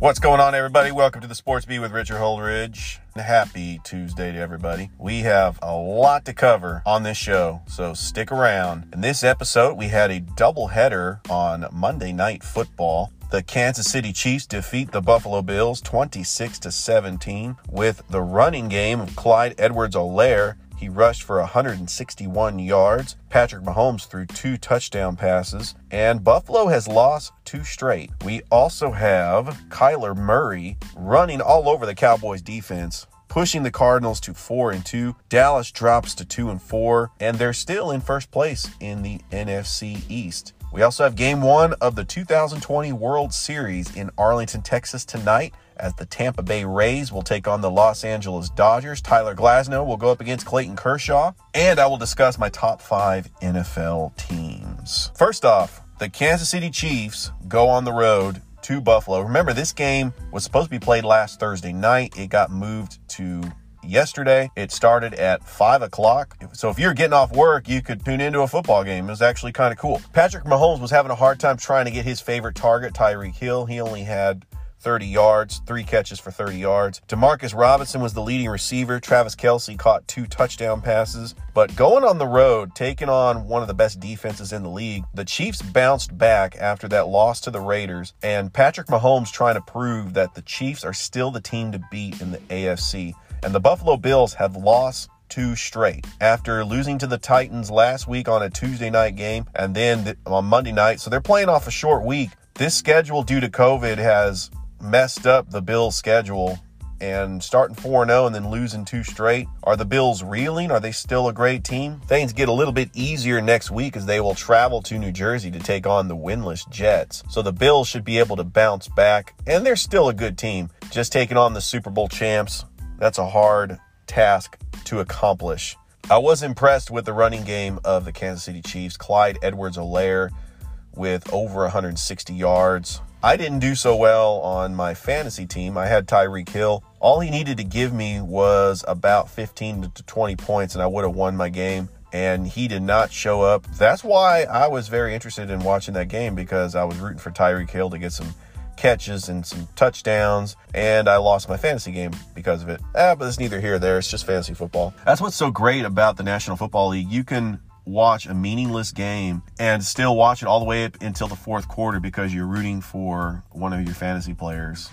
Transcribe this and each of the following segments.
What's going on, everybody? Welcome to the Sports Beat with Richard Holdridge. Happy Tuesday to everybody. We have a lot to cover on this show, so stick around. In this episode, we had a doubleheader on Monday Night Football. The Kansas City Chiefs defeat the Buffalo Bills 26 to 17 with the running game of Clyde Edwards-Helaire he rushed for 161 yards. Patrick Mahomes threw two touchdown passes. And Buffalo has lost two straight. We also have Kyler Murray running all over the Cowboys defense pushing the Cardinals to 4 and 2. Dallas drops to 2 and 4 and they're still in first place in the NFC East. We also have game 1 of the 2020 World Series in Arlington, Texas tonight as the Tampa Bay Rays will take on the Los Angeles Dodgers. Tyler Glasnow will go up against Clayton Kershaw, and I will discuss my top five NFL teams. First off, the Kansas City Chiefs go on the road to Buffalo. Remember, this game was supposed to be played last Thursday night. It got moved to yesterday. It started at 5 o'clock. So if you're getting off work, you could tune into a football game. It was actually kind of cool. Patrick Mahomes was having a hard time trying to get his favorite target, Tyreek Hill. He only had 30 yards, three catches for 30 yards. Demarcus Robinson was the leading receiver. Travis Kelce caught two touchdown passes. But going on the road, taking on one of the best defenses in the league, the Chiefs bounced back after that loss to the Raiders. And Patrick Mahomes trying to prove that the Chiefs are still the team to beat in the AFC. And the Buffalo Bills have lost two straight after losing to the Titans last week on a Tuesday night game and then on Monday night. So they're playing off a short week. This schedule, due to COVID, has messed up the Bills' schedule and starting 4 0 and then losing two straight. Are the Bills reeling? Are they still a great team? Things get a little bit easier next week as they will travel to New Jersey to take on the winless Jets. So the Bills should be able to bounce back, and they're still a good team. Just taking on the Super Bowl champs, that's a hard task to accomplish. I was impressed with the running game of the Kansas City Chiefs. Clyde Edwards-Helaire with over 160 yards, I didn't do so well on my fantasy team. I had Tyreek Hill. All he needed to give me was about 15 to 20 points, and I would have won my game. And he did not show up. That's why I was very interested in watching that game because I was rooting for Tyreek Hill to get some catches and some touchdowns, and I lost my fantasy game because of it. Ah, but it's neither here or there. It's just fantasy football. That's what's so great about the National Football League. You can watch a meaningless game and still watch it all the way up until the fourth quarter because you're rooting for one of your fantasy players.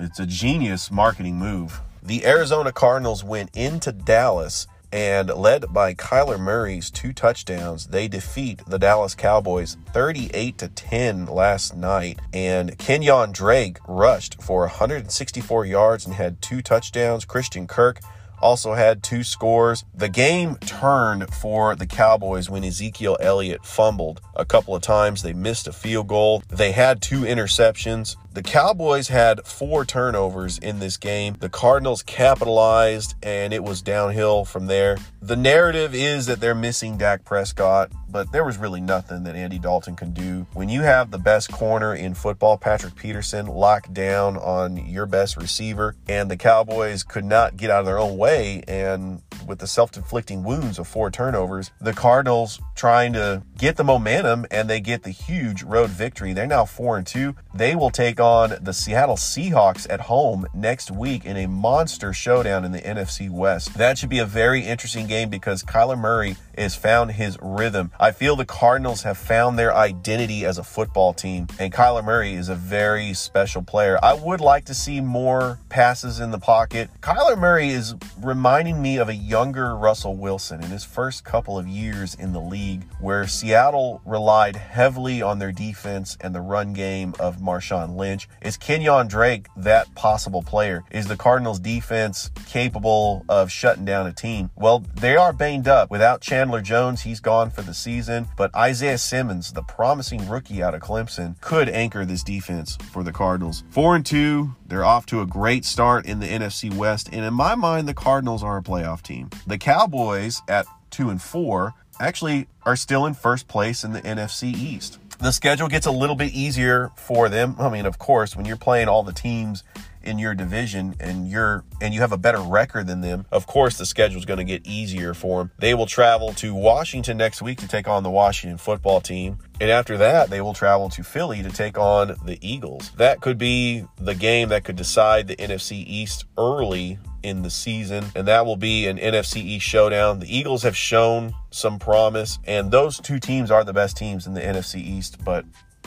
It's a genius marketing move. The Arizona Cardinals went into Dallas and led by Kyler Murray's two touchdowns, they defeat the Dallas Cowboys 38 to 10 last night. And Kenyon Drake rushed for 164 yards and had two touchdowns. Christian Kirk also had two scores. The game turned for the Cowboys when Ezekiel Elliott fumbled a couple of times. They missed a field goal. They had two interceptions. The Cowboys had four turnovers in this game. The Cardinals capitalized and it was downhill from there. The narrative is that they're missing Dak Prescott, but there was really nothing that Andy Dalton can do. When you have the best corner in football, Patrick Peterson, locked down on your best receiver, and the Cowboys could not get out of their own way, and with the self inflicting wounds of four turnovers, the Cardinals trying to get the momentum and they get the huge road victory. They're now 4 and 2. They will take on the Seattle Seahawks at home next week in a monster showdown in the NFC West. That should be a very interesting game because Kyler Murray has found his rhythm. I feel the Cardinals have found their identity as a football team, and Kyler Murray is a very special player. I would like to see more passes in the pocket. Kyler Murray is reminding me of a younger Russell Wilson in his first couple of years in the league, where Seattle relied heavily on their defense and the run game of Marshawn Lynch. Is Kenyon Drake that possible player? Is the Cardinals defense capable of shutting down a team? Well, they are banged up. Without Chandler Jones, he's gone for the season, but Isaiah Simmons, the promising rookie out of Clemson, could anchor this defense for the Cardinals. 4 and 2, they're off to a great start in the NFC West, and in my mind the Cardinals are a playoff team. The Cowboys at 2 and 4 actually are still in first place in the NFC East. The schedule gets a little bit easier for them. I mean, of course, when you're playing all the teams in your division and you're and you have a better record than them, of course the schedule is going to get easier for them. They will travel to Washington next week to take on the Washington football team. And after that, they will travel to Philly to take on the Eagles. That could be the game that could decide the NFC East early in the season, and that will be an NFC East showdown. The Eagles have shown some promise, and those two teams are the best teams in the NFC East, but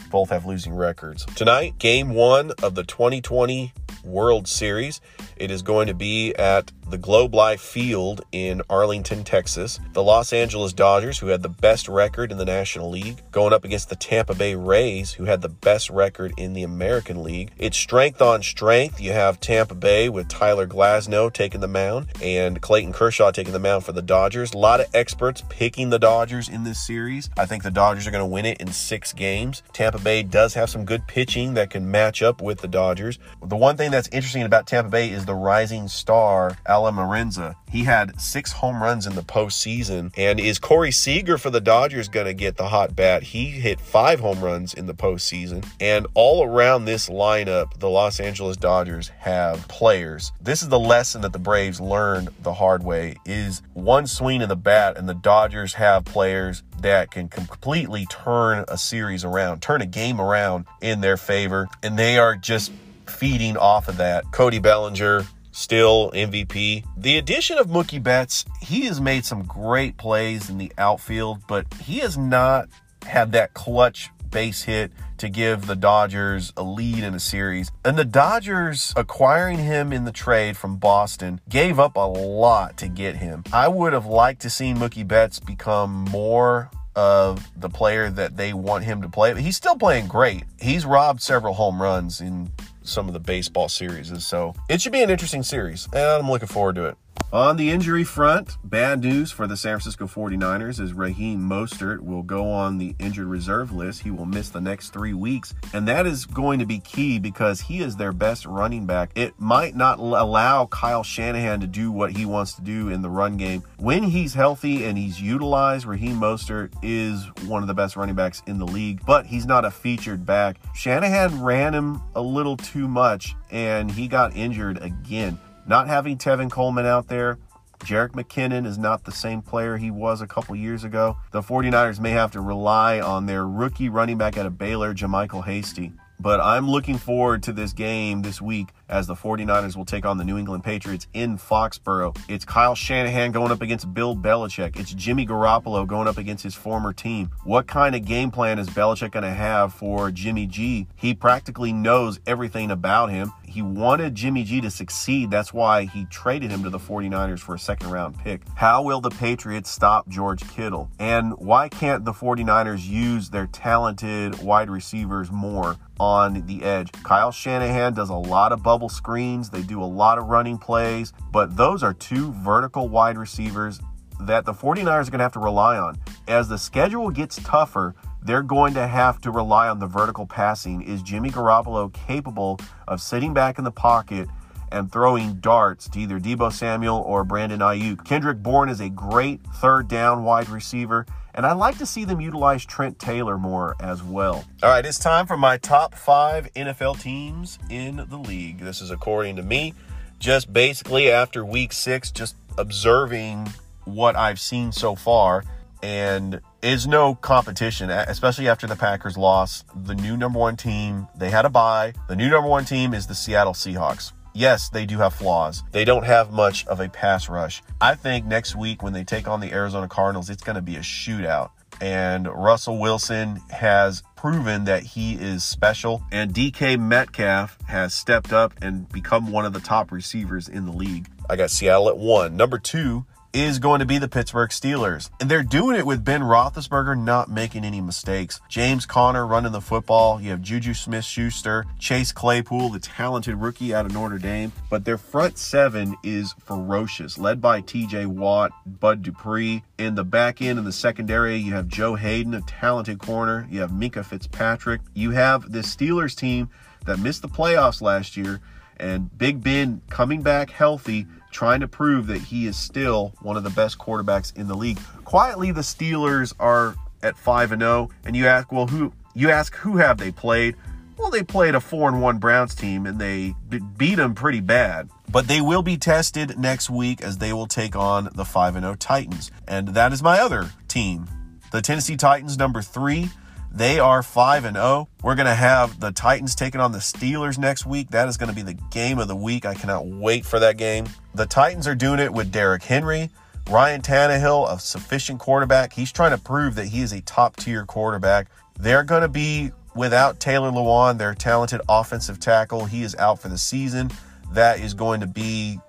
both have losing records. Tonight, game one of the 2020 World Series. It is going to be at the Globe Life Field in Arlington, Texas. The Los Angeles Dodgers, who had the best record in the National League, going up against the Tampa Bay Rays, who had the best record in the American League. It's strength on strength. You have Tampa Bay with Tyler Glasnow taking the mound and Clayton Kershaw taking the mound for the Dodgers. A lot of experts picking the Dodgers in this series. I think the Dodgers are going to win it in six games. Tampa Bay does have some good pitching that can match up with the Dodgers. The one thing that's interesting about Tampa Bay is the rising star, Alan Marenza. He had six home runs in the postseason. And is Corey Seager for the Dodgers going to get the hot bat? He hit five home runs in the postseason. And all around this lineup, the Los Angeles Dodgers have players. This is the lesson that the Braves learned the hard way is one swing of the bat and the Dodgers have players that can completely turn a series around, turn a game around in their favor. And they are just feeding off of that. Cody Bellinger, still MVP. The addition of Mookie Betts, he has made some great plays in the outfield, but he has not had that clutch base hit to give the Dodgers a lead in a series. And the Dodgers acquiring him in the trade from Boston gave up a lot to get him. I would have liked to see Mookie Betts become more of the player that they want him to play. But he's still playing great. He's robbed several home runs in some of the baseball series. So it should be an interesting series, and I'm looking forward to it. On the injury front, bad news for the San Francisco 49ers is Raheem Mostert will go on the injured reserve list. He will miss the next three weeks, and that is going to be key because he is their best running back. It might not allow Kyle Shanahan to do what he wants to do in the run game. When he's healthy and he's utilized, Raheem Mostert is one of the best running backs in the league, but he's not a featured back. Shanahan ran him a little too much, and he got injured again. Not having Tevin Coleman out there, Jerick McKinnon is not the same player he was a couple years ago. The 49ers may have to rely on their rookie running back out of Baylor, JaMycal Hasty. But I'm looking forward to this game this week as the 49ers will take on the New England Patriots in Foxborough. It's Kyle Shanahan going up against Bill Belichick. It's Jimmy Garoppolo going up against his former team. What kind of game plan is Belichick going to have for Jimmy G? He practically knows everything about him. He wanted Jimmy G to succeed. That's why he traded him to the 49ers for a second round pick. How will the Patriots stop George Kittle? And why can't the 49ers use their talented wide receivers more on the edge? Kyle Shanahan does a lot of bubble screens, they do a lot of running plays, but those are two vertical wide receivers that the 49ers are going to have to rely on. As the schedule gets tougher, they're going to have to rely on the vertical passing. Is Jimmy Garoppolo capable of sitting back in the pocket and throwing darts to either Deebo Samuel or Brandon Aiyuk? Kendrick Bourne is a great third down wide receiver. And I'd like to see them utilize Trent Taylor more as well. All right, it's time for my top five NFL teams in the league. This is according to me, just basically after week six, just observing what I've seen so far. And is no competition, especially after the Packers lost. The new number one team, they had a bye. The new number one team is the Seattle Seahawks. Yes, they do have flaws. They don't have much of a pass rush. I think next week when they take on the Arizona Cardinals, it's going to be a shootout. And Russell Wilson has proven that he is special. And DK Metcalf has stepped up and become one of the top receivers in the league. I got Seattle at one. Number two, is going to be the Pittsburgh Steelers. And they're doing it with Ben Roethlisberger not making any mistakes. James Conner running the football. You have Juju Smith Schuster, Chase Claypool, the talented rookie out of Notre Dame. But their front seven is ferocious, led by TJ Watt, Bud Dupree. In the back end in the secondary, you have Joe Haden, a talented corner. You have Minkah Fitzpatrick. You have this Steelers team that missed the playoffs last year. And Big Ben coming back healthy trying to prove that he is still one of the best quarterbacks in the league. Quietly, the Steelers are at 5 and 0, and you ask, well, who you ask who have they played? Well, they played a 4 and 1 Browns team and they beat them pretty bad. But they will be tested next week as they will take on the 5 and 0 Titans. And that is my other team. The Tennessee Titans number 3 they are 5 and 0. We're going to have the Titans taking on the Steelers next week. That is going to be the game of the week. I cannot wait for that game. The Titans are doing it with Derrick Henry, Ryan Tannehill, a sufficient quarterback. He's trying to prove that he is a top tier quarterback. They're going to be without Taylor Lewan, their talented offensive tackle. He is out for the season. That is going to be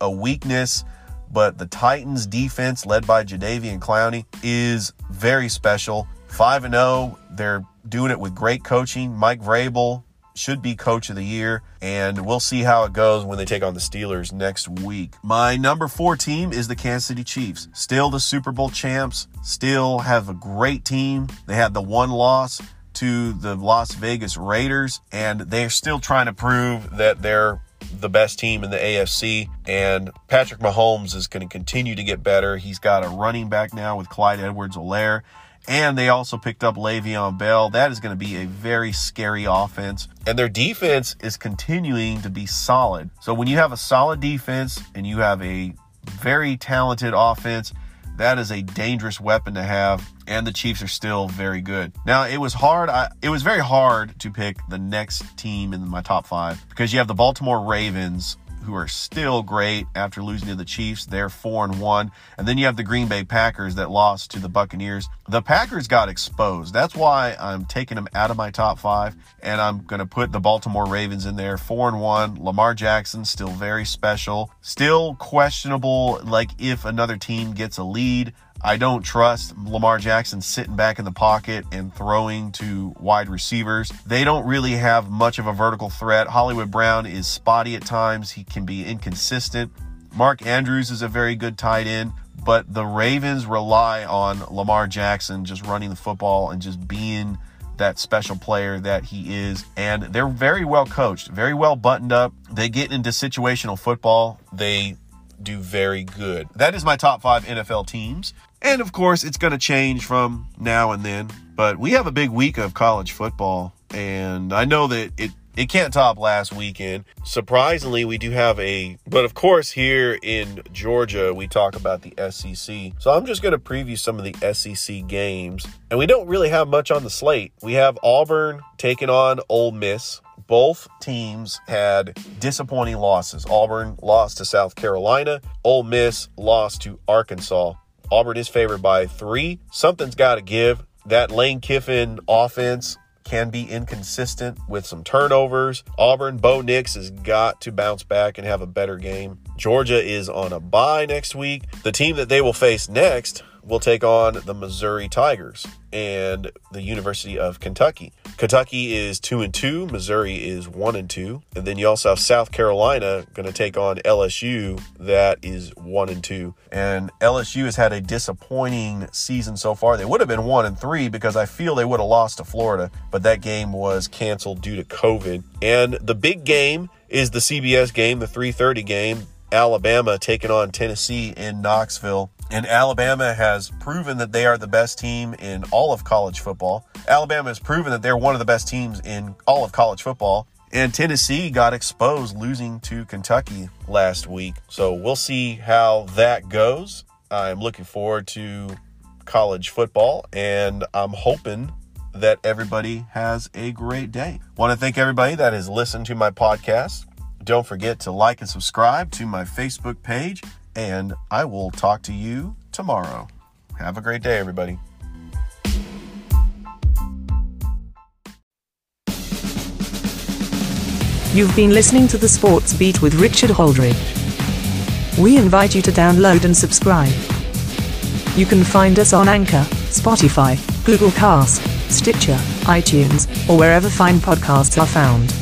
a weakness but the Titans defense led by Jadeveon Clowney is very special. 5 and 0. They're doing it with great coaching. Mike Vrabel should be coach of the year, and we'll see how it goes when they take on the Steelers next week. My number four team is the Kansas City Chiefs. Still the Super Bowl champs, still have a great team. They had the one loss to the Las Vegas Raiders, and they're still trying to prove that they're the best team in the AFC. And Patrick Mahomes is going to continue to get better. He's got a running back now with Clyde Edwards Helaire. And they also picked up Le'Veon Bell. That is going to be a very scary offense. And their defense is continuing to be solid. So when you have a solid defense and you have a very talented offense, that is a dangerous weapon to have. And the Chiefs are still very good. Now, it was hard. I, it was very hard to pick the next team in my top five because you have the Baltimore Ravens who are still great after losing to the Chiefs. They're four and one. And then you have the Green Bay Packers that lost to the Buccaneers. The Packers got exposed. That's why I'm taking them out of my top five. And I'm going to put the Baltimore Ravens in there. Four and one. Lamar Jackson still very special. Still questionable, like if another team gets a lead. I don't trust Lamar Jackson sitting back in the pocket and throwing to wide receivers. They don't really have much of a vertical threat. Hollywood Brown is spotty at times. He can be inconsistent. Mark Andrews is a very good tight end, but the Ravens rely on Lamar Jackson just running the football and just being that special player that he is. And they're very well coached, very well buttoned up. They get into situational football. They do very good. That is my top five NFL teams. And of course, it's going to change from now and then. But we have a big week of college football. And I know that it it can't top last weekend. Surprisingly, we do have a, but of course, here in Georgia, we talk about the SEC. So I'm just going to preview some of the SEC games. And we don't really have much on the slate. We have Auburn taking on Ole Miss. Both teams had disappointing losses. Auburn lost to South Carolina, Ole Miss lost to Arkansas. Auburn is favored by three. Something's got to give. That Lane Kiffin offense can be inconsistent with some turnovers. Auburn, Bo Nix has got to bounce back and have a better game. Georgia is on a bye next week. The team that they will face next will take on the Missouri Tigers and the University of Kentucky. Kentucky is 2 and 2, Missouri is 1 and 2, and then you also have South Carolina going to take on LSU that is 1 and 2. And LSU has had a disappointing season so far. They would have been 1 and 3 because I feel they would have lost to Florida, but that game was canceled due to COVID. And the big game is the CBS game, the 3:30 game. Alabama taking on Tennessee in Knoxville. And Alabama has proven that they are the best team in all of college football. Alabama has proven that they're one of the best teams in all of college football. And Tennessee got exposed losing to Kentucky last week. So we'll see how that goes. I'm looking forward to college football and I'm hoping that everybody has a great day. Want to thank everybody that has listened to my podcast. Don't forget to like and subscribe to my Facebook page and I will talk to you tomorrow. Have a great day, everybody. You've been listening to the Sports Beat with Richard Holdridge. We invite you to download and subscribe. You can find us on Anchor, Spotify, Google Cast, Stitcher, iTunes, or wherever fine podcasts are found.